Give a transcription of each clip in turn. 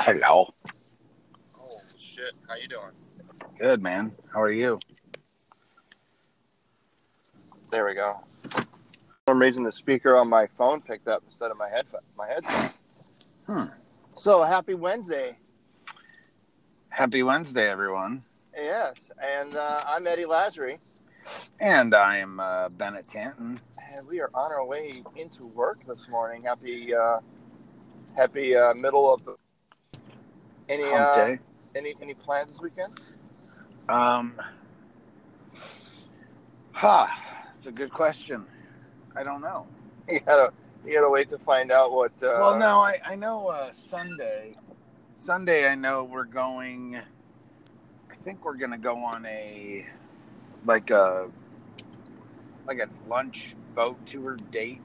Hello. Oh shit! How you doing? Good man. How are you? There we go. For some reason, the speaker on my phone picked up instead of my headphone. My headset. Hmm. So happy Wednesday. Happy Wednesday, everyone. Yes, and uh, I'm Eddie Lazzari, And I'm uh, Bennett Tanton. and we are on our way into work this morning. Happy, uh, happy uh, middle of the. Any uh, any any plans this weekend? Um. Ha. It's a good question. I don't know. You gotta you gotta wait to find out what. Uh, well, no, I I know uh, Sunday. Sunday, I know we're going. I think we're gonna go on a like a like a lunch boat tour date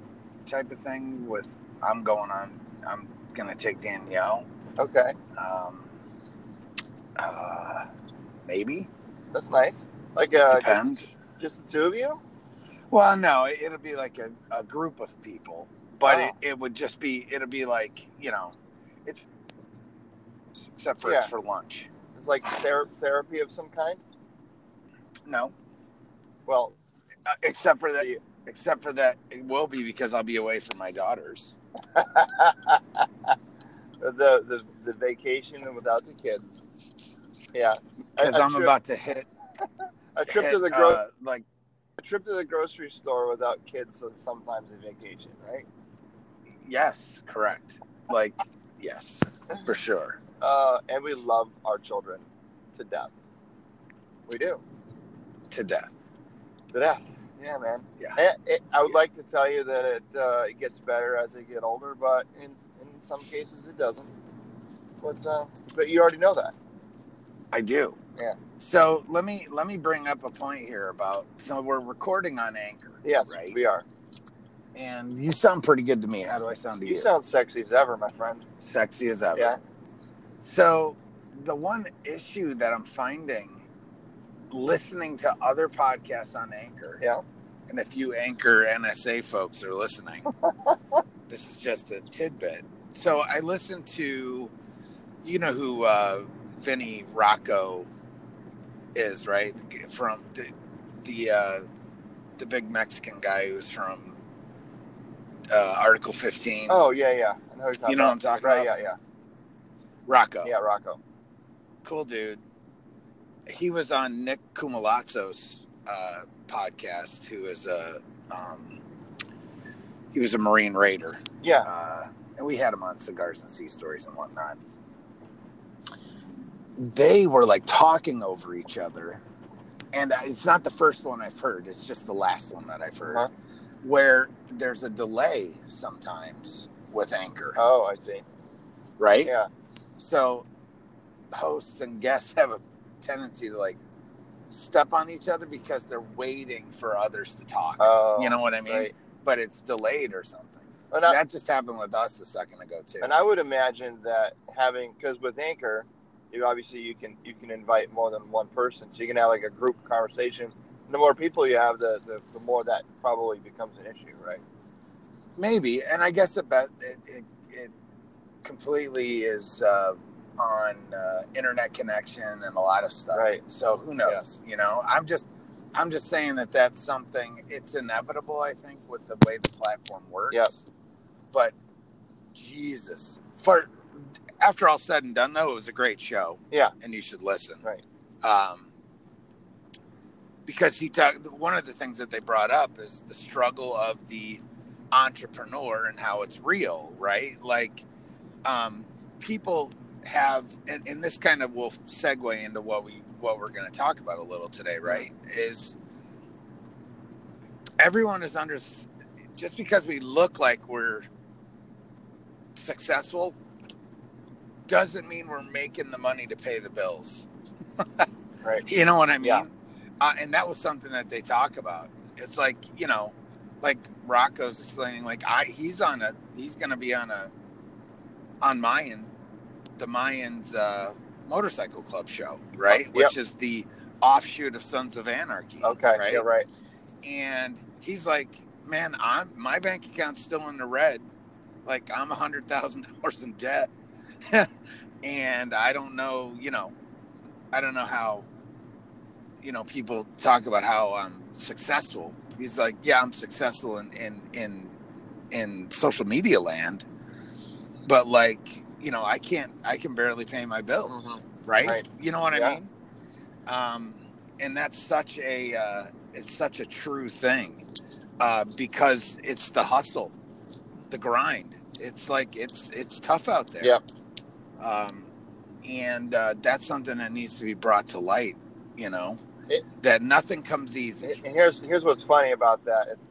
type of thing. With I'm going on. I'm gonna take Danielle. Okay, Um, uh, maybe that's nice. Like uh, depends. just, just the two of you. Well, no, it, it'll be like a, a group of people, but Oh. it, it would just be it'll be like you know, it's except for Yeah. it's for lunch. It's like ther- therapy of some kind. No, Well, uh, except for that. Except for that, it will be because I'll be away from my daughters. the, the the vacation without the kids. Yeah, Because I'm trip- about to hit a trip hit, to the gro- uh, like a trip to the grocery store without kids is sometimes a vacation, right? yes, correct. Like yes, for sure. Uh, and we love our children to death. We do To death. to death. Yeah, man. Yeah. It, it, I would like to tell you that it uh, it gets better as they get older, but in in some cases it doesn't. But uh, but you already know that. I do. Yeah. So let me let me bring up a point here about so we're recording on Anchor. Yes, Right. we are. And you sound pretty good to me. How do I sound to you? You sound sexy as ever, my friend. sexy as ever. Yeah. So the one issue that I'm finding listening to other podcasts on Anchor. Yeah. And if you Anchor NSA folks are listening, this is just a tidbit. So I listened to you know who uh Vinny Rocco is, right? From the the uh the big Mexican guy who's from uh, Article 15. Oh yeah, yeah. I know talking know what I'm talking right, about? Yeah, yeah. Rocco. yeah. Rocco. cool dude. He was on Nick Koumalatsos's uh, podcast, who is a um, he was a Marine Raider, Yeah, uh, and we had him on Cigars and Sea Stories and whatnot. They were like talking over each other, and it's not the first one I've heard. It's just the last one that I've heard, Uh-huh. where there's a delay sometimes with Anchor, Oh, I see. right? Yeah, So hosts and guests have a tendency to like step on each other because they're waiting for others to talk. oh, you know what I mean? right. But it's delayed or something. I, that just happened with us a second ago too. and I would imagine that having because with Anchor, you obviously you can you can invite more than one person, so you can have like a group conversation. And the more people you have, the, the the more that probably becomes an issue, right? Maybe, and I guess about it it, it completely is uh, on uh, internet connection and a lot of stuff. Right. So who knows? You know, I'm just I'm just saying that that's something. It's inevitable, I think, with the way the platform works. Yep. But Jesus, for after all said and done, though, it was a great show. Yeah. and you should listen. Right. Um, because he talked. One of the things that they brought up is the struggle of the entrepreneur and how it's real, right? Like, um, people have, and, and this kind of will segue into what we what we're going to talk about a little today, right? Is everyone is under just because we look like we're successful doesn't mean we're making the money to pay the bills. Right. You know what I mean? Yeah. Uh, and that was something that they talk about. It's like you know, like Rocco's explaining, like I he's on a he's going to be on a on Mayan, the Mayans uh, motorcycle club show, right? Yep. Which is the offshoot of Sons of Anarchy. Okay. right. Yeah. Right. And he's like, man, I'm my bank account's still in the red. Like I'm a hundred thousand dollars in debt. and I don't know, you know, I don't know how, you know, people talk about how I'm successful. He's like, yeah, I'm successful in in in in social media land, but like, you know, I can't, I can barely pay my bills, mm-hmm. right? right? You know what yeah. I mean? Um, and that's such a, uh, it's such a true thing, uh, because it's the hustle, the grind. It's like it's it's tough out there. Yeah. Um, and uh, that's something that needs to be brought to light. You know, it, that nothing comes easy. And here's here's what's funny about that. It's,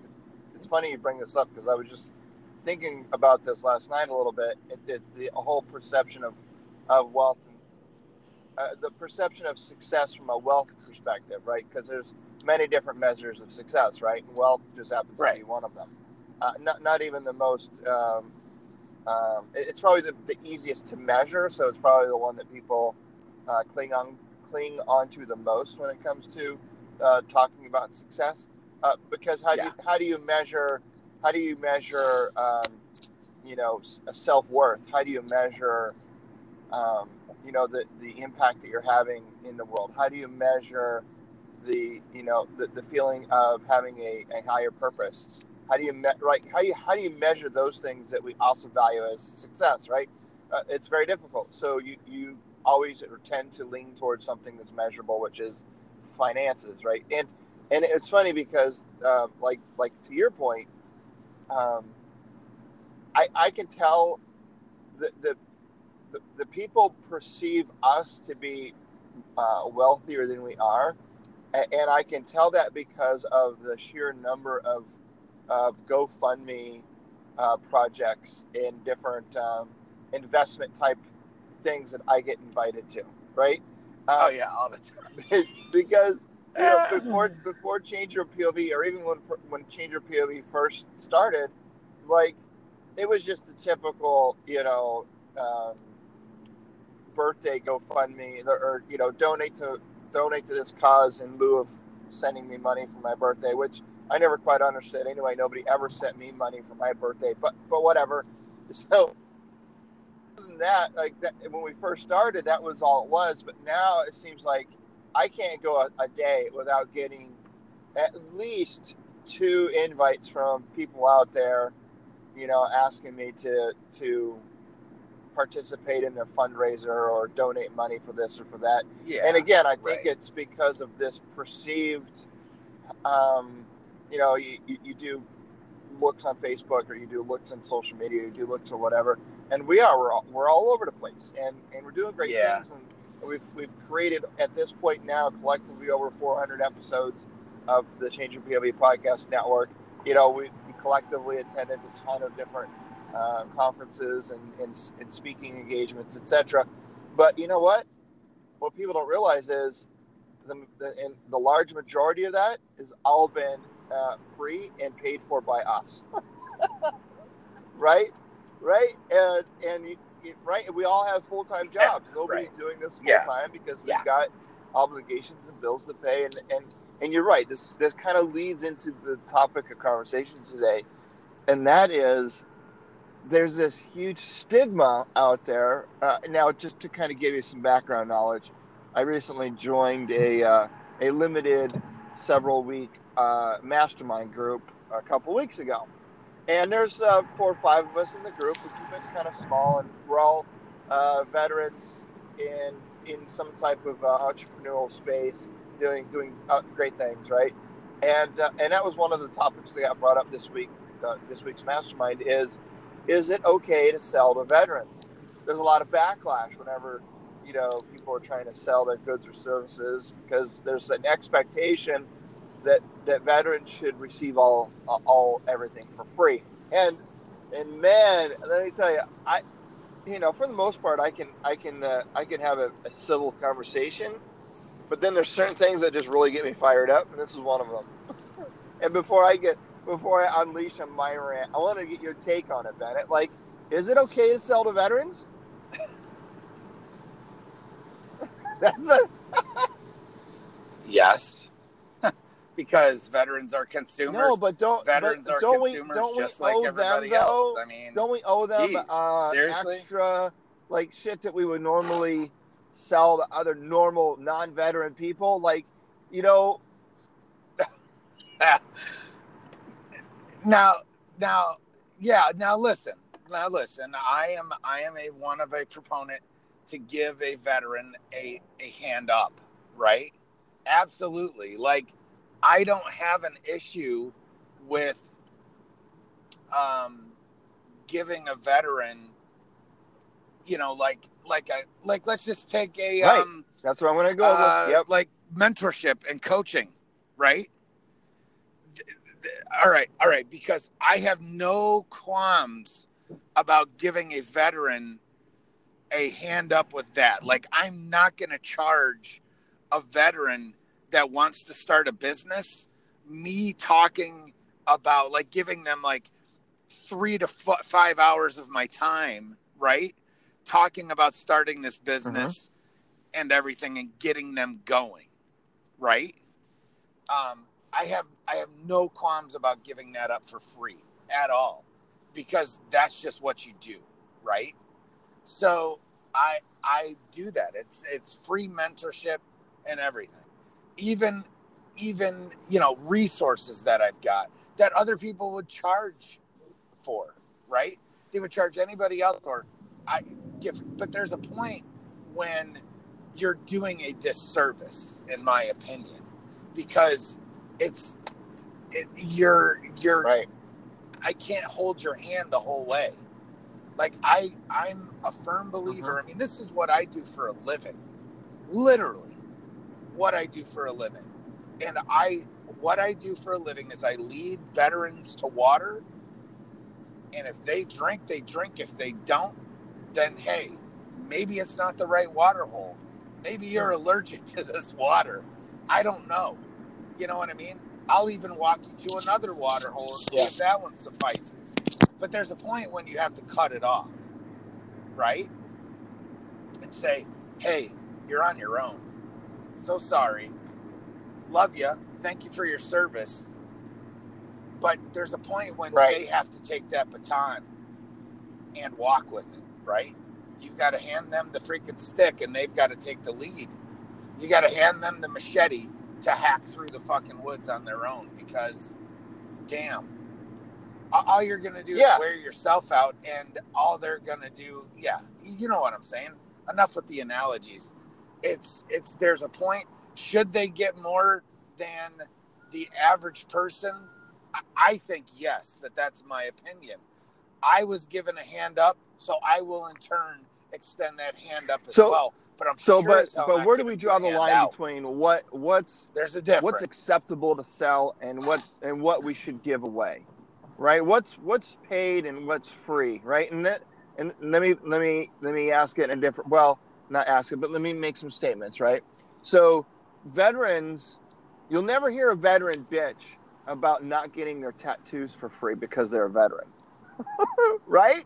it's funny you bring this up because I was just thinking about this last night a little bit. It, it, the whole perception of of wealth, and, uh, the perception of success from a wealth perspective, right? Because there's many different measures of success, right? And wealth just happens right. to be one of them. Uh, not not even the most um, um, it's probably the, the, easiest to measure, so it's probably the one that people uh, cling on cling onto the most when it comes to uh, talking about success. Uh, because how yeah. do you, how do you measure how do you measure um, you know self worth? How do you measure um, you know the the impact that you're having in the world? How do you measure the you know the, the feeling of having a, a higher purpose? How do you right? How do you how do you measure those things that we also value as success? Right? Uh, it's very difficult. So you you always tend to lean towards something that's measurable, which is finances, right? And and it's funny because um, like like to your point, um, I I can tell the the the, the people perceive us to be uh, wealthier than we are, and I can tell that because of the sheer number of of GoFundMe uh, projects and different um, investment type things that I get invited to, right? Um, oh yeah, all the time. because you know, before before Change Your POV, or even when when Change Your POV first started, like it was just the typical, you know, um, birthday GoFundMe, or you know, donate to donate to this cause in lieu of sending me money for my birthday, which I never quite understood. Anyway, nobody ever sent me money for my birthday, but but whatever. So that, like that, when we first started, that was all it was. But now it seems like I can't go a, a day without getting at least two invites from people out there, you know, asking me to to participate in their fundraiser or donate money for this or for that. Yeah. And again, I think right. it's because of this perceived um, you know, you, you, you, do looks on Facebook or you do looks on social media, you do looks or whatever. And we are, we're all, we're all over the place and, and we're doing great yeah. things. And we've, we've created at this point now collectively over 400 episodes of the Change Your POV podcast network. You know, we, we collectively attended a ton of different uh, conferences and, and, and speaking engagements, etc. But you know what? What people don't realize is the, the, and the large majority of that has all been uh, free and paid for by us. right? Right? And, and you, you, right? We all have full time jobs. Yeah, Nobody's right. doing this full time yeah. because we've yeah. got obligations and bills to pay. And, and, and you're right. This, this kind of leads into the topic of conversation today. And that is there's this huge stigma out there. Uh, now, just to kind of give you some background knowledge, I recently joined a, uh, a limited several week uh, mastermind group a couple weeks ago. And there's uh, four or five of us in the group, which has been kind of small, and we're all uh, veterans in in some type of uh, entrepreneurial space, doing doing uh, great things, right? And uh, and that was one of the topics that got brought up this week. this week's mastermind is: is it okay to sell to veterans? There's a lot of backlash whenever you know people are trying to sell their goods or services because there's an expectation that that veterans should receive all all everything for free. And and man, let me tell you, I you know for the most part I can I can uh, I can have a, a civil conversation, but then there's certain things that just really get me fired up, and this is one of them. and before I get before I unleash on my rant, I want to get your take on it, Bennett. Like, is it okay to sell to veterans? That's a yes because veterans are consumers. No, but don't veterans but are don't consumers we, don't just like everybody them, else. I mean, don't we owe them geez, uh, seriously? extra like shit that we would normally sell to other normal non-veteran people. Like, you know, now, now, yeah. Now listen. Now listen. I am I am a one of a proponent to give a veteran a a hand up. Right. Absolutely. Like I don't have an issue with um, giving a veteran, you know, like like a like let's just take a Right. um, that's where I'm going to go. uh. Yep. like mentorship and coaching, right? All right, all right, because I have no qualms about giving a veteran a hand up with that. Like, I'm not going to charge a veteran that wants to start a business me talking about like giving them like three to f- five hours of my time, right? Talking about starting this business and everything and getting them going, right? Um, I have I have no qualms about giving that up for free at all, because that's just what you do, right? So I I do that. It's it's free mentorship and everything, even even you know resources that I've got that other people would charge for, right? They would charge anybody else or I give, but there's a point when you're doing a disservice, in my opinion, because it's it, you're you're Right. I can't hold your hand the whole way. Like I I'm a firm believer. Mm-hmm. I mean, this is what I do for a living. Literally what I do for a living. And I what I do for a living is I lead veterans to water. And if they drink, they drink. If they don't, then hey, maybe it's not the right water hole. Maybe you're allergic to this water. I don't know. You know what I mean? I'll even walk you to another water hole Yeah. if that one suffices. But there's a point when you have to cut it off, right? And say, hey, you're on your own. So sorry. Love you. Thank you for your service. But there's a point when Right. they have to take that baton and walk with it, right? You've got to hand them the freaking stick and they've got to take the lead. You got to hand them the machete to hack through the fucking woods on their own because, damn, all you're going to do Yeah. is wear yourself out and all they're going to do, yeah, you know what I'm saying? Enough with the analogies. It's, it's, there's a point. Should they get more than the average person? I- think yes, that that's my opinion. I was given a hand up, so I will in turn extend that hand up as So- well. But I'm So, sure but but where do we draw the line out. between what what's There's a difference. what's acceptable to sell and what and what we should give away, right? What's what's paid and what's free, right? And that and let me let me let me ask it in a different well, not ask it, but let me make some statements, right? So, veterans, you'll never hear a veteran bitch about not getting their tattoos for free because they're a veteran, right?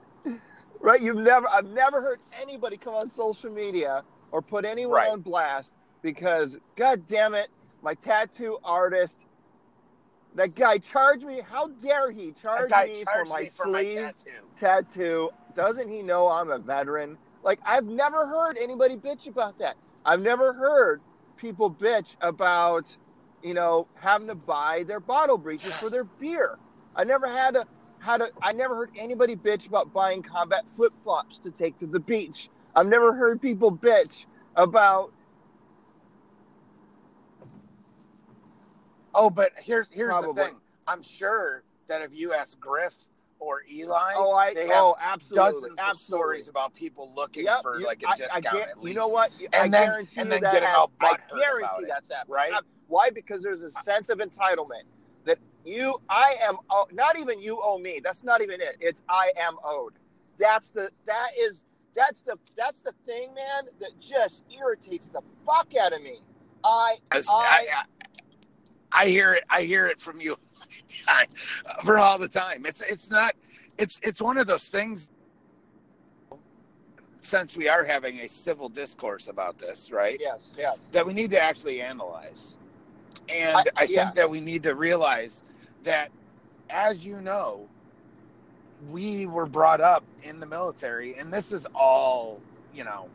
Right? You've never I've never heard anybody come on social media or put anyone Right. on blast because god damn it my tattoo artist that guy charged me how dare he charge me for my me for my sleeve tattoo. tattoo doesn't he know i'm a veteran like i've never heard anybody bitch about that i've never heard people bitch about you know having to buy their bottle breaches for their beer i never had a had a i never heard anybody bitch about buying combat flip-flops to take to the beach i've never heard people bitch about Oh, but here, here's Probably. the thing. I'm sure that if you ask Griff or Eli, oh i they have oh absolutely dozens absolutely. of stories about people looking Yep, for you- like a I- discount I, get- at least. You know what? I And then- guarantee and then that getting has, all I guarantee that's happening. right? Uh, Why? Because there's a sense of entitlement that you, I am, not even you owe me. That's not even it. It's I am owed. That's the, that is, that's the, that's the thing, man, that just irritates the fuck out of me. I, As- I- I, I, hear it. I hear it from you all the time, for all the time. It's it's not. It's it's one of those things. Since we are having a civil discourse about this, right? yes, yes. That we need to actually analyze, and I- I, think yes. that we need to realize that, as you know, we were brought up in the military, and this is all, you know,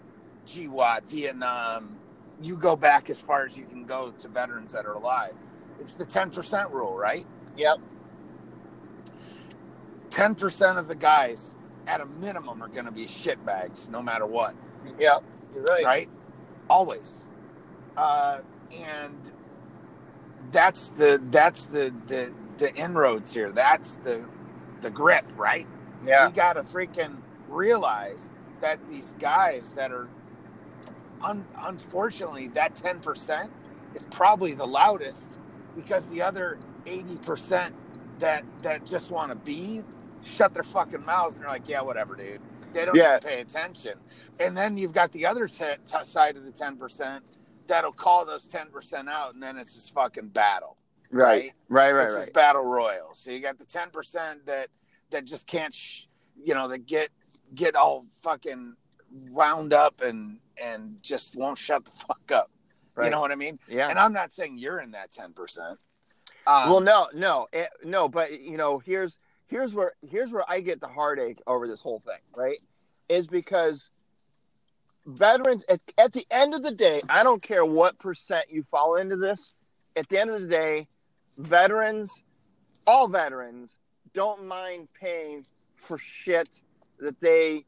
GWOT, Vietnam. You go back as far as you can go to veterans that are alive. It's the 10% rule, right? Yep. 10% of the guys at a minimum are going to be shitbags no matter what. Yep. You're right. Right? Always. Uh, and that's the that's the the the inroads here. That's the the grip, right? Yeah. We got to freaking realize that these guys that are un, unfortunately that 10% is probably the loudest because the other 80% that that just want to be shut their fucking mouths and they're like, yeah, whatever, dude. They don't Yeah. even pay attention. And then you've got the other t- t- side of the 10% that'll call those 10% out and then it's this fucking battle Right. Right. Right. it's Right. this battle royal. So you got the ten percent that that just can't, sh- you know, that get get all fucking wound up and and just won't shut the fuck up. Right. You know what I mean? Yeah. And I'm not saying you're in that ten percent. Um, well, no, no, eh, no. But you know, here's here's where here's where I get the heartache over this whole thing. Right? Is because veterans at, at the end of the day, I don't care what percent you fall into this. At the end of the day, veterans, all veterans, don't mind paying for shit that they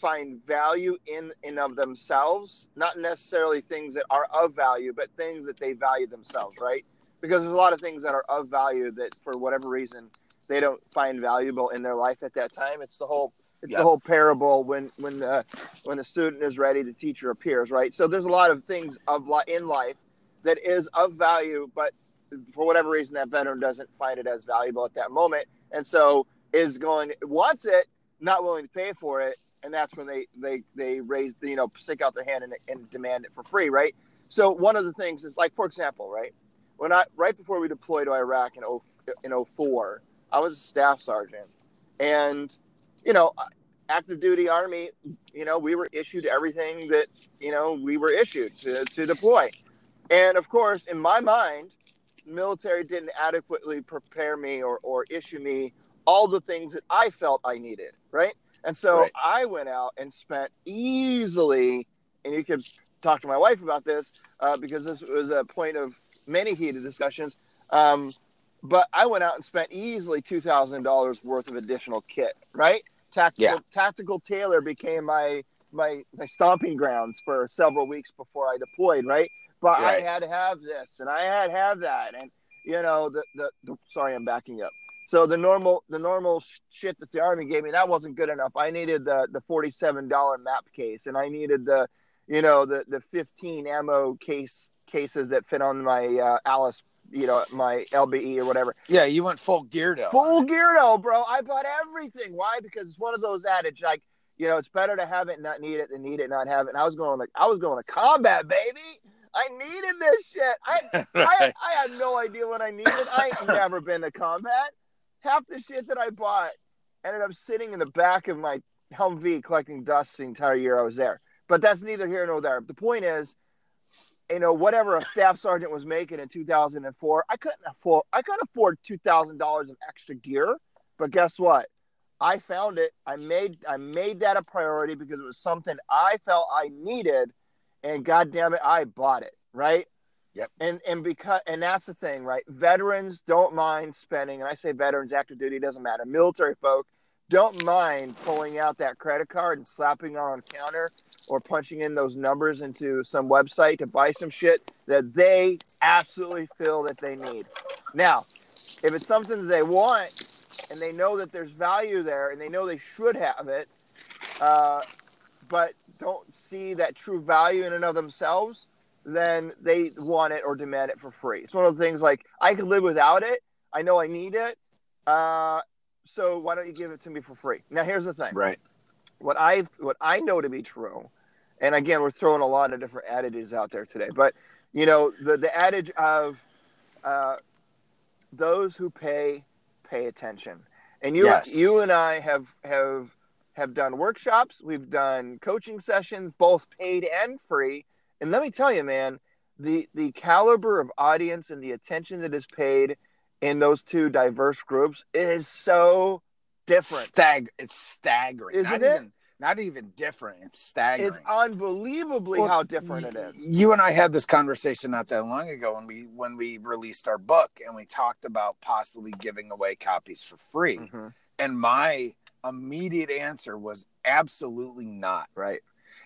find value in and of themselves, not necessarily things that are of value, but things that they value themselves, right? Because there's a lot of things that are of value that for whatever reason they don't find valuable in their life at that time. It's the whole it's Yeah. the whole parable when when the when the student is ready, the teacher appears, right? So there's a lot of things of li- in life that is of value, but for whatever reason that veteran doesn't find it as valuable at that moment, and so is going wants it, not willing to pay for it, and that's when they they they raise you know stick out their hand and, and demand it for free, right? So one of the things is like for example, right when I right before we deployed to Iraq in 0, in 04, I was a staff sergeant, and you know active duty army, you know we were issued everything that you know we were issued to, to deploy, and of course in my mind, military didn't adequately prepare me or or issue me all the things that I felt I needed, right? And so Right. I went out and spent easily, and you could talk to my wife about this uh, because this was a point of many heated discussions. Um, but I went out and spent easily two thousand dollars worth of additional kit, right? Tactical Yeah. tactical tailor became my my my stomping grounds for several weeks before I deployed, right? But Right. I had to have this and I had to have that, and you know the, the the sorry I'm backing up. So the normal the normal shit that the army gave me that wasn't good enough. I needed the the forty seven dollar map case, and I needed the you know the the fifteen ammo case cases that fit on my uh, Alice you know my LBE or whatever. yeah, you went full gear though. Full gear though, bro. I bought everything. Why? Because it's one of those adage like you know it's better to have it and not need it than need it and not have it. And I was going like I was going to combat, baby. I needed this shit. I I, Right. I had no idea what I needed. I ain't never been to combat. Half the shit that I bought ended up sitting in the back of my Humvee collecting dust the entire year I was there. But that's neither here nor there. The point is, you know, whatever a staff sergeant was making in 2004, I couldn't afford. I couldn't afford two thousand dollars of extra gear. But guess what? I found it. I made I made that a priority because it was something I felt I needed, and God damn it, I bought it. Right. Yep. And and because and that's the thing, right? Veterans don't mind spending, and I say veterans, active duty doesn't matter. Military folk don't mind pulling out that credit card and slapping on a counter or punching in those numbers into some website to buy some shit that they absolutely feel that they need. Now, if it's something that they want and they know that there's value there and they know they should have it, uh, but don't see that true value in and of themselves, then they want it or demand it for free. It's one of the things like I could live without it. I know I need it. Uh, so why don't you give it to me for free? Now here's the thing Right. what I what I know to be true, and again, we're throwing a lot of different adages out there today, but you know the the adage of uh, those who pay pay attention, and you Yes. you and I have have have done workshops, we've done coaching sessions, both paid and free, and let me tell you, man, the the caliber of audience and the attention that is paid in those two diverse groups is so different. Stag it's staggering. Isn't not it? Even, not even different. It's staggering. It's unbelievably Well, how different it is. You and I had this conversation not that long ago when we when we released our book and we talked about possibly giving away copies for free. Mhm. And my immediate answer was absolutely not. Right.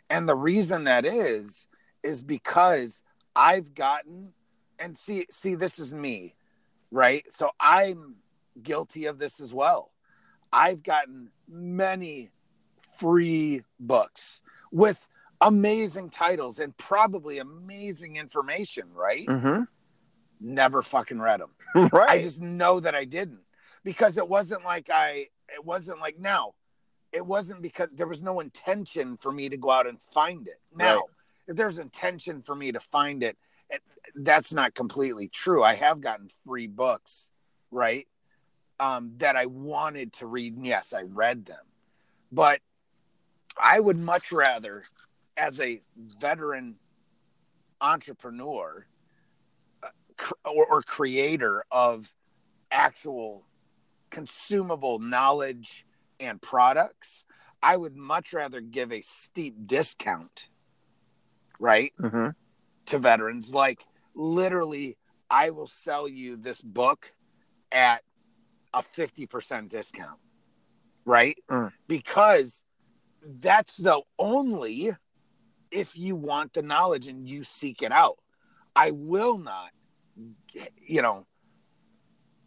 And the reason that is is because I've gotten and see see this is me, right? So I'm guilty of this as well. I've gotten many free books with amazing titles and probably amazing information, right? Mm-hmm. Never fucking read them. Right. I just know that I didn't because it wasn't like I, it wasn't like now, it wasn't because there was no intention for me to go out and find it. Now, Right. If there's intention for me to find it, that's not completely true. I have gotten free books, right? Um, that I wanted to read. And yes, I read them, but I would much rather, as a veteran entrepreneur uh, or, or creator of actual consumable knowledge and products, I would much rather give a steep discount, right, mm-hmm. to veterans. Like, literally, I will sell you this book at a 50% discount, right? Mm. Because that's the only if you want the knowledge and you seek it out. I will not, you know,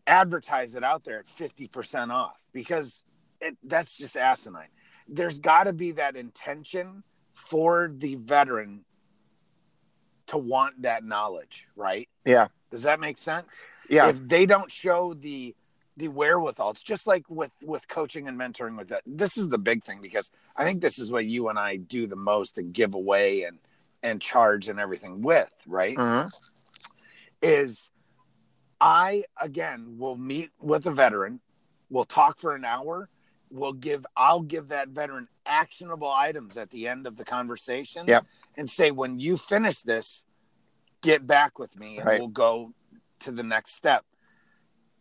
advertise it out there at 50% off because it, that's just asinine. There's got to be that intention for the veteran to want that knowledge, right? Yeah. Does that make sense? Yeah. If they don't show the the wherewithal, it's just like with with coaching and mentoring with that. This is the big thing because I think this is what you and I do the most and give away and and charge and everything with, right? Mm-hmm. is I again will meet with a veteran, we'll talk for an hour, we'll give I'll give that veteran actionable items at the end of the conversation Yep. and say when you finish this, get back with me and Right. we'll go to the next step.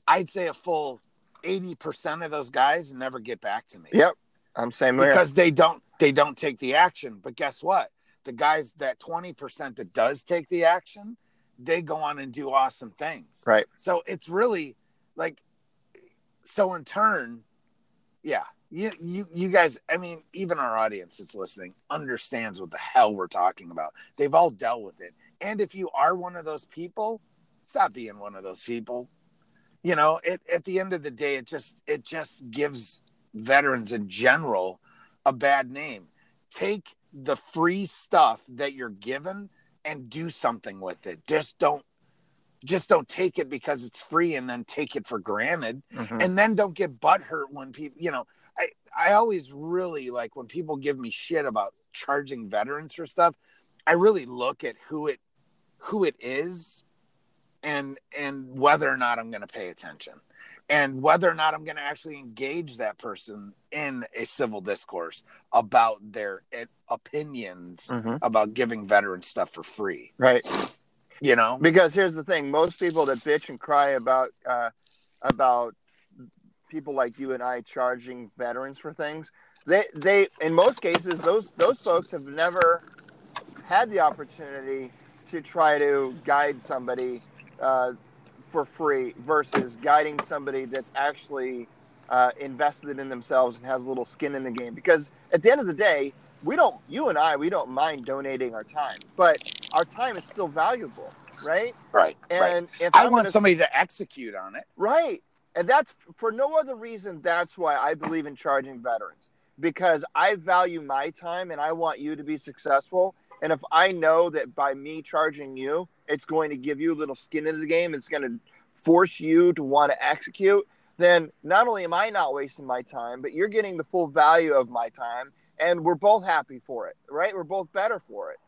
I'd say a full 80% of those guys never get back to me Yep. I'm way. because they don't they don't take the action but guess what the guys that 20% that does take the action they go on and do awesome things Right. so it's really like so in turn yeah. You you you guys i mean even our audience that's listening understands what the hell we're talking about. They've all dealt with it. And if you are one of those people stop being one of those people. You know it, at the end of the day it just it just gives veterans in general a bad name. Take the free stuff that you're given and do something with it. Just don't just don't take it because it's free and then take it for granted Mhm. and then don't get butthurt when people you know i i always really like when people give me shit about charging veterans for stuff i really look at who it who it is and and whether or not i'm going to pay attention and whether or not i'm going to actually engage that person in a civil discourse about their eh, opinions Mhm. about giving veterans stuff for free Right. You know Because here's the thing: most people that bitch and cry about uh, about people like you and I charging veterans for things, they they in most cases those those folks have never had the opportunity to try to guide somebody uh, for free versus guiding somebody that's actually uh, invested in themselves and has a little skin in the game. Because at the end of the day, we don't, you and I, we don't mind donating our time, but our time is still valuable, right? right right And if i I'm want gonna- somebody to execute on it Right. And that's for no other reason. That's why I believe in charging veterans because I value my time and I want you to be successful. And if I know that by me charging you, it's going to give you a little skin in the game, it's going to force you to want to execute, then not only am I not wasting my time, but you're getting the full value of my time. And we're both happy for it, right? We're both better for it.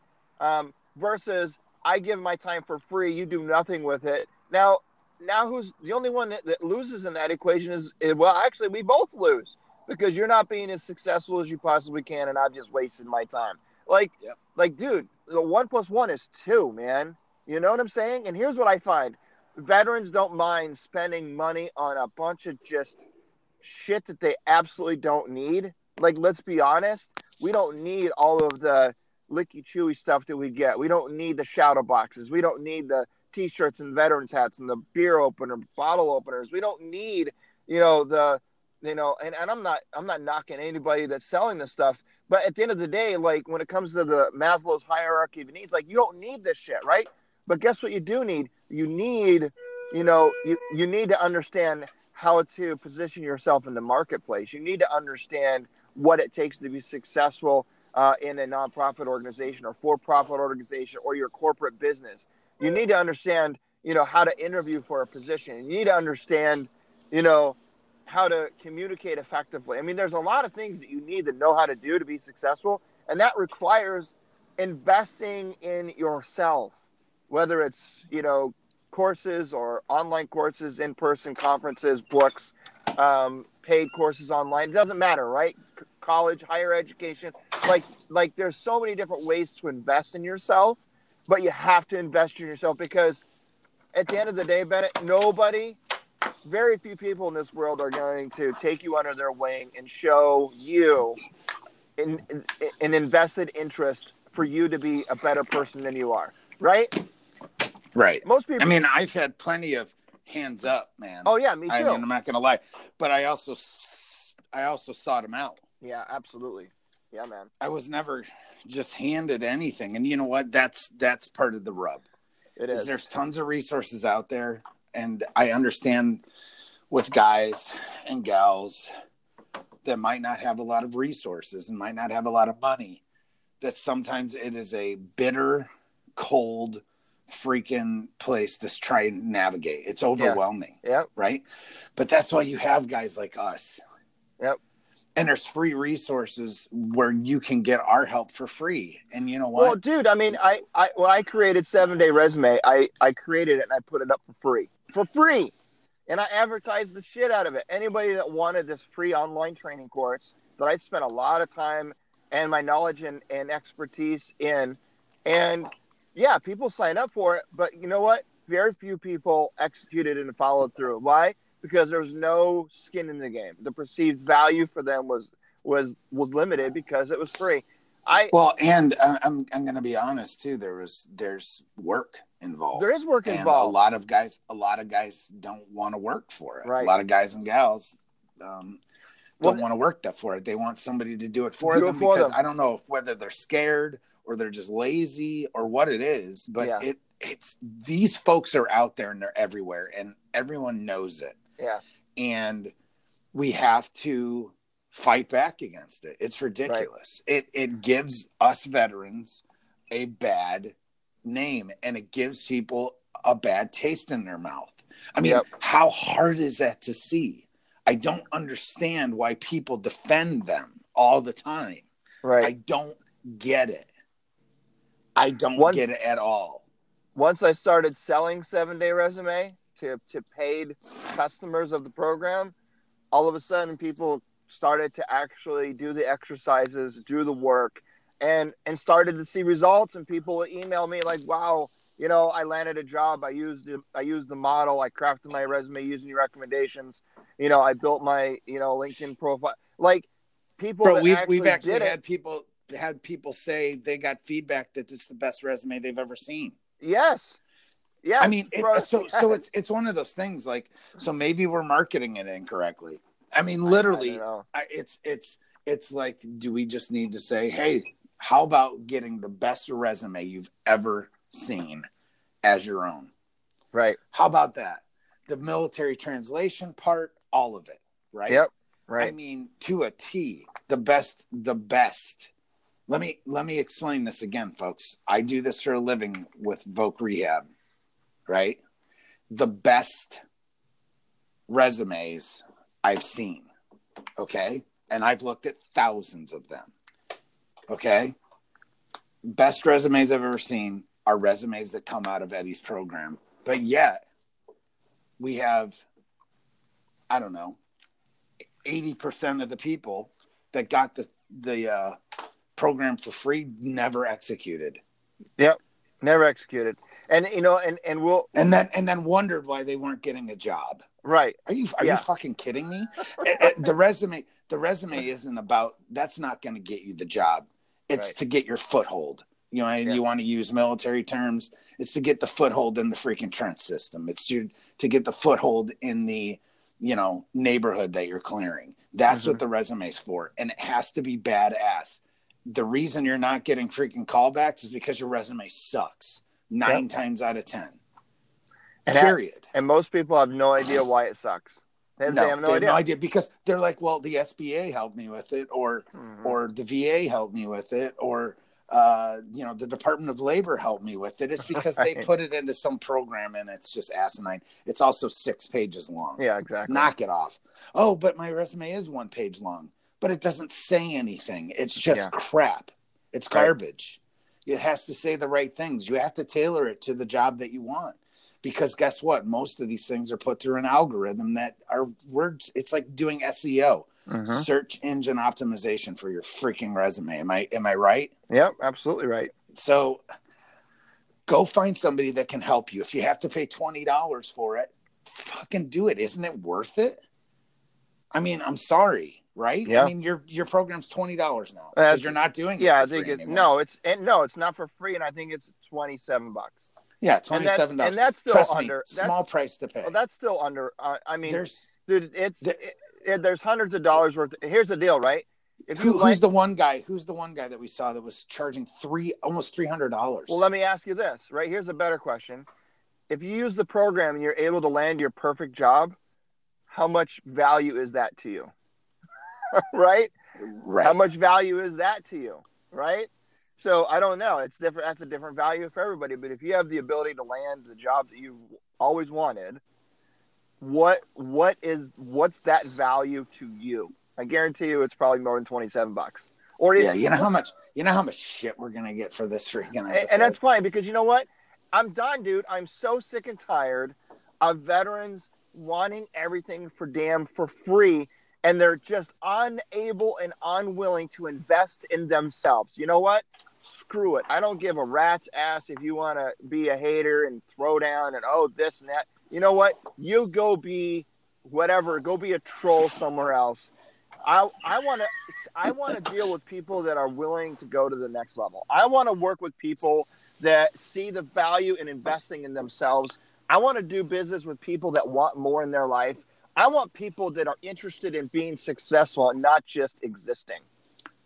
Um, versus I give my time for free, you do nothing with it. Now, now who's the only one that, that loses in that equation is, is well actually we both lose because you're not being as successful as you possibly can and i've just wasted my time like Yep. like dude the one plus one is two man you know what i'm saying and here's what i find veterans don't mind spending money on a bunch of just shit that they absolutely don't need. Like, let's be honest, we don't need all of the licky chewy stuff that we get. We don't need the shadow boxes. We don't need the t-shirts and veterans hats and the beer opener, bottle openers. We don't need, you know, the you know, and, and I'm not I'm not knocking anybody that's selling this stuff, but at the end of the day, like when it comes to the Maslow's hierarchy of needs, like you don't need this shit, right? But guess what you do need? You need, you know, you, you need to understand how to position yourself in the marketplace. You need to understand what it takes to be successful uh, in a nonprofit organization or for-profit organization or your corporate business. You need to understand, you know, how to interview for a position. You need to understand, you know, how to communicate effectively. I mean, there's a lot of things that you need to know how to do to be successful, and that requires investing in yourself, whether it's, you know, courses or online courses, in person conferences, books, um, paid courses online. It doesn't matter, right? C- college, higher education. Like, like there's so many different ways to invest in yourself, but you have to invest in yourself because at the end of the day, Bennett, nobody, very few people in this world are going to take you under their wing and show you an, an invested interest for you to be a better person than you are, right? Right. Most people. I mean, I've had plenty of hands up, man. oh yeah, me too. I mean, I'm not gonna lie, but I also, I also sought them out. yeah, absolutely. Yeah, man. I was never just handed anything, and you know what? That's that's part of the rub. It Is is. there's tons of resources out there, and I understand with guys and gals that might not have a lot of resources and might not have a lot of money. That sometimes it is a bitter, cold, freaking place to try and navigate. It's overwhelming Yep. right? But that's why you have guys like us. Yep. And there's free resources where you can get our help for free. And you know what? Well, dude, I mean, I, I when I created Seven Day Resume, I I created it and I put it up for free, for free, and I advertised the shit out of it. Anybody that wanted this free online training course that I spent a lot of time and my knowledge and, and expertise in, and yeah, people sign up for it. But you know what? Very few people executed and followed through. Why? Because there was no skin in the game. The perceived value for them was was was limited because it was free. I well, and I'm I'm going to be honest too. There was there's work involved. there is work involved. a lot of guys a lot of guys don't want to work for it. Right. A lot of guys and gals um, don't Well, want to work that for it. They want somebody to do it for Do it them for because them. I don't know if whether they're scared or they're just lazy or what it is, but Yeah. it it's these folks are out there and they're everywhere and everyone knows it. Yeah. And we have to fight back against it. It's ridiculous. It it gives us veterans a bad name and it gives people a bad taste in their mouth. I mean, Yep. how hard is that to see? I don't understand why people defend them all the time. Right. I don't get it. I don't Once- get it at all. Once I started selling Seven Day Resume to to paid customers of the program, all of a sudden people started to actually do the exercises, do the work, and and started to see results. And people would email me like, "Wow, you know, I landed a job. I used the, I used the model. I crafted my resume using your recommendations. You know, I built my you know LinkedIn profile. Like people, Bro, that we've, actually we've actually did it- had people had people say they got feedback that this is the best resume they've ever seen. yes, Yeah. I mean, it, so so it's it's one of those things. Like, so maybe we're marketing it incorrectly. I mean, I- I literally. I, it's it's it's like, do we just need to say, hey, how about getting the best resume you've ever seen as your own? right, How about that? The military translation part, all of it, right? Yep. Right. I mean, to a T, the best, the best. Let me let me explain this again, folks. I do this for a living with Voc Rehab, right? The best resumes I've seen, okay? And I've looked at thousands of them, okay? Best resumes I've ever seen are resumes that come out of Eddie's program, but yet we have, I don't know, 80% of the people that got the the uh, program for free never executed Yep, never executed. And you know, and and we'll and then and then wondered why they weren't getting a job Right. Are you are Yeah. you fucking kidding me? Eh, eh, the resume the resume isn't about that's not going to get you the job. It's Right. to get your foothold. You know, and Yeah. you want to use military terms. It's to get the foothold in the freaking trench system. It's to to get the foothold in the you know neighborhood that you're clearing. That's Mhm. what the resume's for, and it has to be badass. The reason you're not getting freaking callbacks is because your resume sucks nine times out of ten. And, that- Period. and most people have no idea why it sucks. They, no, they have no idea. because they're like, well, the SBA helped me with it, or Mhm. or the VA helped me with it, or uh, you know, the Department of Labor helped me with it. It's because they put it into some program and it's just asinine. It's also six pages long. yeah, exactly. Knock it off. Oh, but my resume is one page long, but it doesn't say anything. It's just Yeah. crap. It's Right. garbage. It has to say the right things. You have to tailor it to the job that you want. Because guess what? Most of these things are put through an algorithm that are words. It's like doing SEO, Mhm. search engine optimization for your freaking resume. Am I am I right? Yep, absolutely right. So go find somebody that can help you. If you have to pay twenty dollars for it, fucking do it. Isn't it worth it? I mean, I'm sorry, right? Yeah. I mean, your your program's twenty dollars now because you're not doing it. Yeah, I think free it. No, it's and no, it's not for free, and I think it's twenty seven bucks. Yeah, twenty seven dollars. and that's still Trust under. me, small price to pay. well, that's still under. Uh, I mean, There's dude, it's it, there's hundreds of dollars worth. Here's the deal, right? If who, you who's the one guy? Who's the one guy that we saw that was charging three almost three hundred dollars? well, let me ask you this, right? Here's a better question. If you use the program and you're able to land your perfect job, how much value is that to you? Right? right. How much value is that to you? Right? So I don't know. It's different. That's a different value for everybody. But if you have the ability to land the job that you always wanted, what what is what's that value to you? I guarantee you, it's probably more than twenty seven bucks. Or yeah, you know how much you know how much shit we're gonna get for this freaking episode. and that's fine because you know what? I'm done, dude. I'm so sick and tired of veterans wanting everything for damn for free and they're just unable and unwilling to invest in themselves. You know what? Screw it. I don't give a rat's ass if you want to be a hater and throw down and oh this and that. You know what? You go be whatever. Go be a troll somewhere else. I I want to I want to deal with people that are willing to go to the next level. I want to work with people that see the value in investing in themselves. I want to do business with people that want more in their life. I want people that are interested in being successful and not just existing.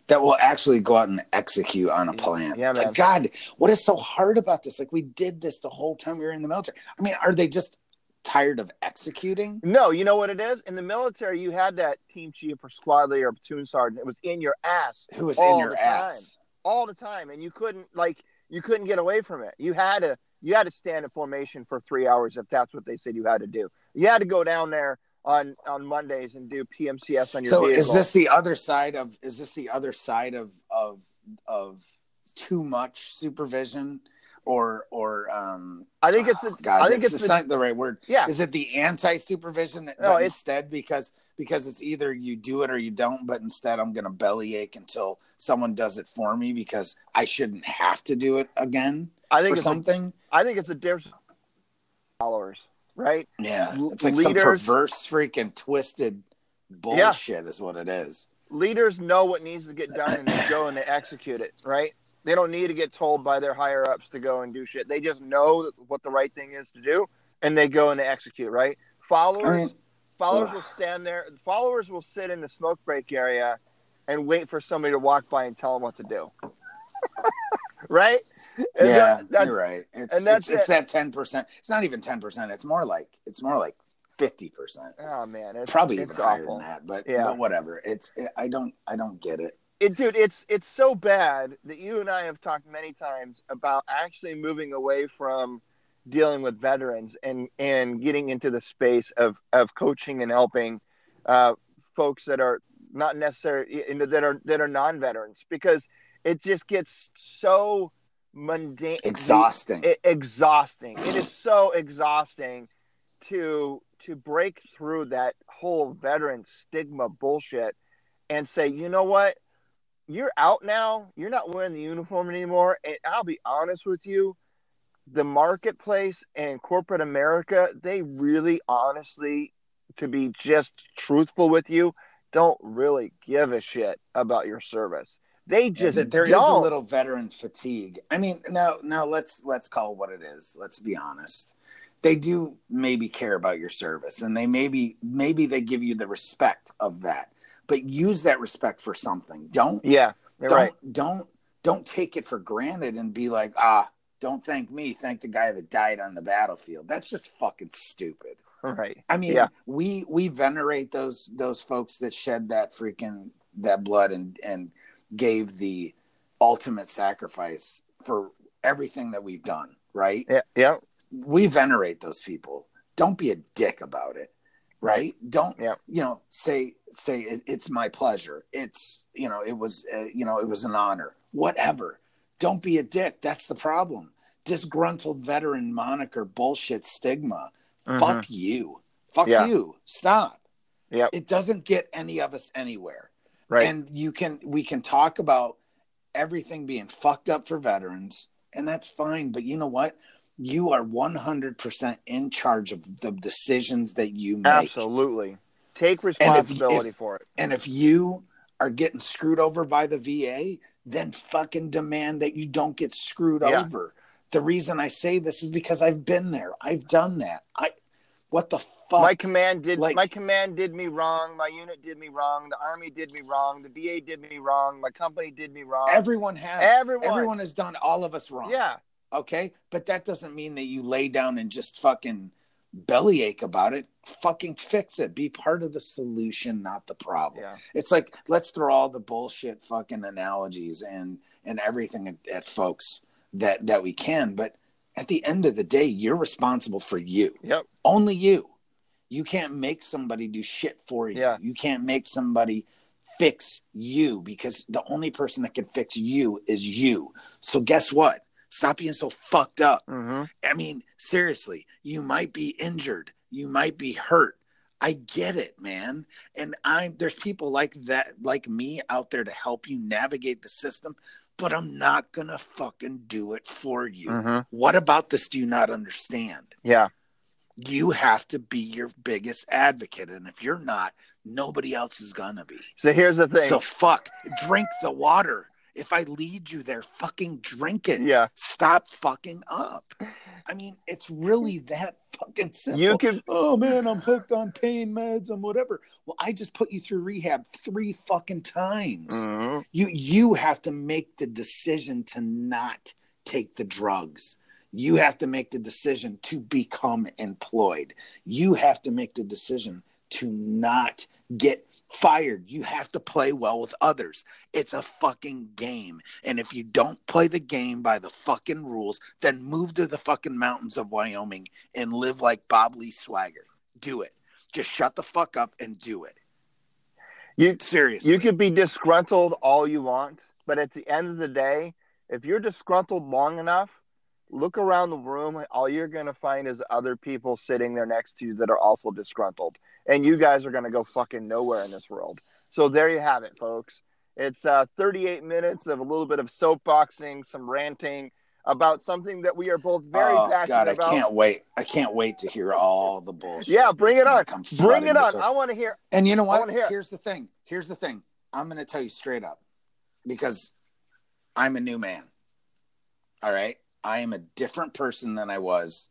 that will actually go out and execute on a plan. Yeah, man. Like, God, what is so hard about this? Like we did this the whole time we were in the military. I mean, are they just tired of executing? No, you know what it is? In the military, you had that team chief or squad leader or platoon sergeant. It was in your ass Who was in your the time. ass? all the time, and you couldn't like you couldn't get away from it. You had to you had to stand in formation for three hours if that's what they said you had to do. You had to go down there on on Mondays and do PMCS on your So vehicle. is this the other side of is this the other side of of of too much supervision or or um I think it's oh, the- God, I think it's the, the- right word. yeah. Is it the anti supervision No, instead because because it's either you do it or you don't, but instead I'm gonna bellyache until someone does it for me because I shouldn't have to do it again I or think a, something. I think it's a difference. Followers, right? yeah. It's like some perverse freaking twisted bullshit is what it is. Leaders know what needs to get done and they go and they execute it, right? They don't need to get told by their higher ups to go and do shit. They just know what the right thing is to do and they go and they execute, right? Followers I mean, followers ugh. will stand there. Followers will sit in the smoke break area and wait for somebody to walk by and tell them what to do. Right? And yeah, that- that's you're right. It's and that's it's, it's that ten percent. It's not even ten percent. It's more like it's more like fifty percent. oh man, it's Probably even it's higher awful. than that. But Yeah. but whatever. It's I don't I don't get it. It, dude, it's it's so bad that you and I have talked many times about actually moving away from dealing with veterans and and getting into the space of of coaching and helping uh, folks that are not necessarily you know, that are that are non-veterans because it just gets so mundane Exhausting. it, exhausting it is so exhausting to to break through that whole veteran stigma bullshit and say you know what you're out now you're not wearing the uniform anymore and i'll be honest with you the marketplace and corporate america they really honestly to be just truthful with you, don't really give a shit about your service. They just Th- there is a little veteran fatigue. I mean, now now let's let's call what it is. Let's be honest. They do maybe care about your service, and they maybe maybe they give you the respect of that. But use that respect for something. Don't yeah, don't right. don't don't take it for granted and be like, ah, don't thank me, thank the guy that died on the battlefield. That's just fucking stupid. Right. I mean, Yeah. we we venerate those those folks that shed that freaking that blood and and gave the ultimate sacrifice for everything that we've done, right? Yeah. Yeah. We venerate those people. Don't be a dick about it, right? Don't Yeah. you know say say it, it's my pleasure. It's you know it was uh, you know it was an honor. Whatever. Don't be a dick. That's the problem. Disgruntled veteran moniker bullshit stigma Mhm. fuck you fuck Yeah. you stop Yep. it doesn't get any of us anywhere Right. and you can we can talk about everything being fucked up for veterans and that's fine but you know what you are 100% in charge of the decisions that you make Absolutely. Take responsibility for it. and if you are getting screwed over by the VA, then fucking demand that you don't get screwed Yeah. over. The reason I say this is because I've been there. I've done that. I what the fuck? My command did Like- my command did me wrong. My unit did me wrong. The army did me wrong. The VA did me wrong. My company did me wrong. everyone has. Everyone. Everyone has done all of us wrong. yeah. Okay? But that doesn't mean that you lay down and just fucking bellyache about it. Fucking fix it. Be part of the solution, not the problem. Yeah. It's like let's throw all the bullshit fucking analogies and and everything at, at folks that that we can, but at the end of the day, you're responsible for you. Yep. Only you. You can't make somebody do shit for you. Yeah. You can't make somebody fix you because the only person that can fix you is you. So guess what? Stop being so fucked up. hmm I mean, seriously, you might be injured, you might be hurt. I get it, man. And I'm there's people like that, like me out there to help you navigate the system, but I'm not gonna fucking do it for you. hmm What about this do you not understand? Yeah. You have to be your biggest advocate. And if you're not, nobody else is gonna be. So here's the thing. So fuck, drink the water. If I lead you there, fucking drink it yeah. stop fucking up. I mean, it's really that fucking simple. You can oh man, I'm hooked on pain meds and whatever. Well, I just put you through rehab three fucking times. Mhm. You you have to make the decision to not take the drugs. You have to make the decision to become employed. You have to make the decision to not get fired. You have to play well with others. It's a fucking game. And if you don't play the game by the fucking rules, then move to the fucking mountains of Wyoming and live like Bob Lee Swagger. Do it. Just shut the fuck up and do it. You Seriously. you could be disgruntled all you want, but at the end of the day, if you're disgruntled long enough, look around the room. All you're gonna find is other people sitting there next to you that are also disgruntled, and you guys are gonna go fucking nowhere in this world. So there you have it, folks. It's uh, 38 minutes of a little bit of soapboxing, some ranting about something that we are both very oh, passionate God, I about. can't wait. I can't wait to hear all the bullshit. yeah, bring it on. Bring it on. way. I want to hear. And you know what? wanna hear it. Here's the thing. Here's the thing. I'm going to tell you straight up because I'm a new man. All right. I am a different person than I was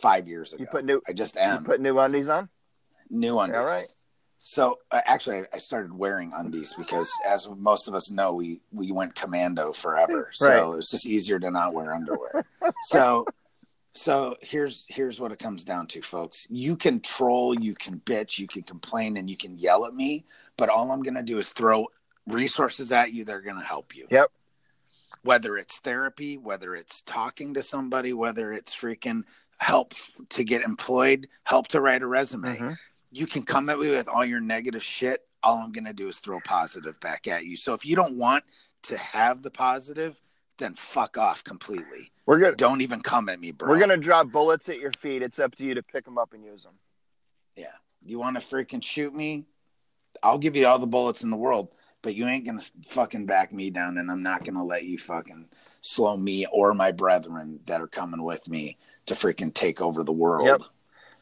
five years ago. You put new. I just You am put new undies on. new undies. All right. So uh, actually, I- I started wearing undies because, as most of us know, we we went commando forever. So Right. it's just easier to not wear underwear. so, so here's here's what it comes down to, folks. You can troll, you can bitch, you can complain, and you can yell at me. But all I'm gonna do is throw resources at you that are gonna help you. Yep. Whether it's therapy, whether it's talking to somebody, whether it's freaking help to get employed, help to write a resume Mhm. you can come at me with all your negative shit. All I'm going to do is throw positive back at you. So if you don't want to have the positive, then fuck off completely. We're good. Don't even come at me, bro. We're gonna drop bullets at your feet. It's up to you to pick them up and use them. Yeah. You want to freaking shoot me? I'll give you all the bullets in the world, but you ain't to fucking back me down, and I'm not to let you fucking slow me or my brethren that are coming with me to freaking take over the world. Yep.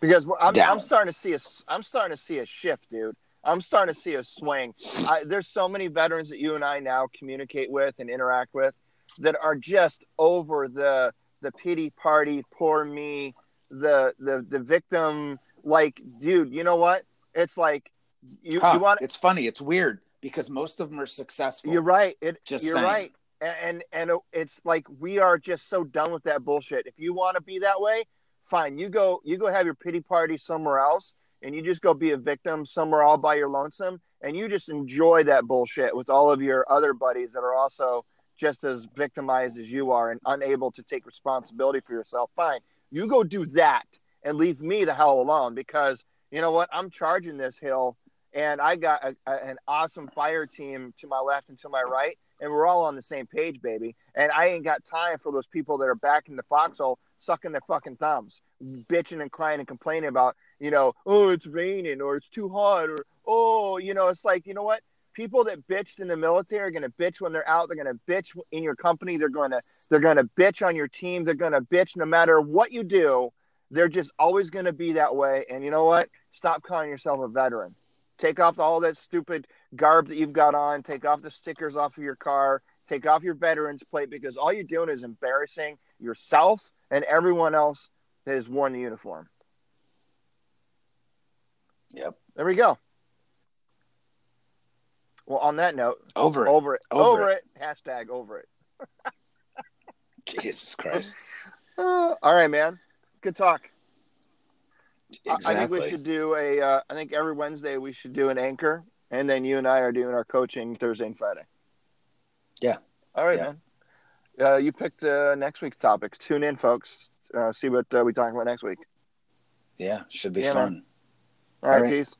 because I'm, I'm starting to see a I'm starting to see a shift, dude. I'm starting to see a swing. I, there's so many veterans that you and I now communicate with and interact with that are just over the the pity party, poor me, the the the victim. Like, dude, you know what? It's like you Huh, you want it's funny. It's weird because most of them are successful. You're right. It, Just you're saying. right. And, and and it's like we are just so done with that bullshit. If you want to be that way, fine. You go you go have your pity party somewhere else, and you just go be a victim somewhere all by your lonesome, and you just enjoy that bullshit with all of your other buddies that are also just as victimized as you are and unable to take responsibility for yourself. Fine. You go do that and leave me the hell alone because you know what? I'm charging this hill and I got a, a- an awesome fire team to my left and to my right, and we're all on the same page, baby. And I ain't got time for those people that are back in the foxhole sucking their fucking thumbs, bitching and crying and complaining about, you know, oh, it's raining or it's too hot or oh, you know, it's like, you know what? People that bitched in the military are going to bitch when they're out. They're going to bitch in your company. They're going to they're going to bitch on your team. They're going to bitch no matter what you do. They're just always going to be that way. And you know what? Stop calling yourself a veteran. Take off all that stupid garb that you've got on. Take off the stickers off of your car. Take off your veterans plate because all you're doing is embarrassing yourself and everyone else that has worn the uniform. Yep. There we go. Well, on that note, Over it. over it, Over over, it. Hashtag over it. Jesus Christ. Uh, all right, man. Good talk. I- Exactly. I think we should do a. Uh, I think every Wednesday we should do an anchor, and then you and I are doing our coaching Thursday and Friday. Yeah. All right, Yeah. man. Uh, you picked uh, next week's topics. Tune in, folks. Uh, see what uh, we talk about next week. yeah, should be Yeah, man. fun. All right, All right. peace.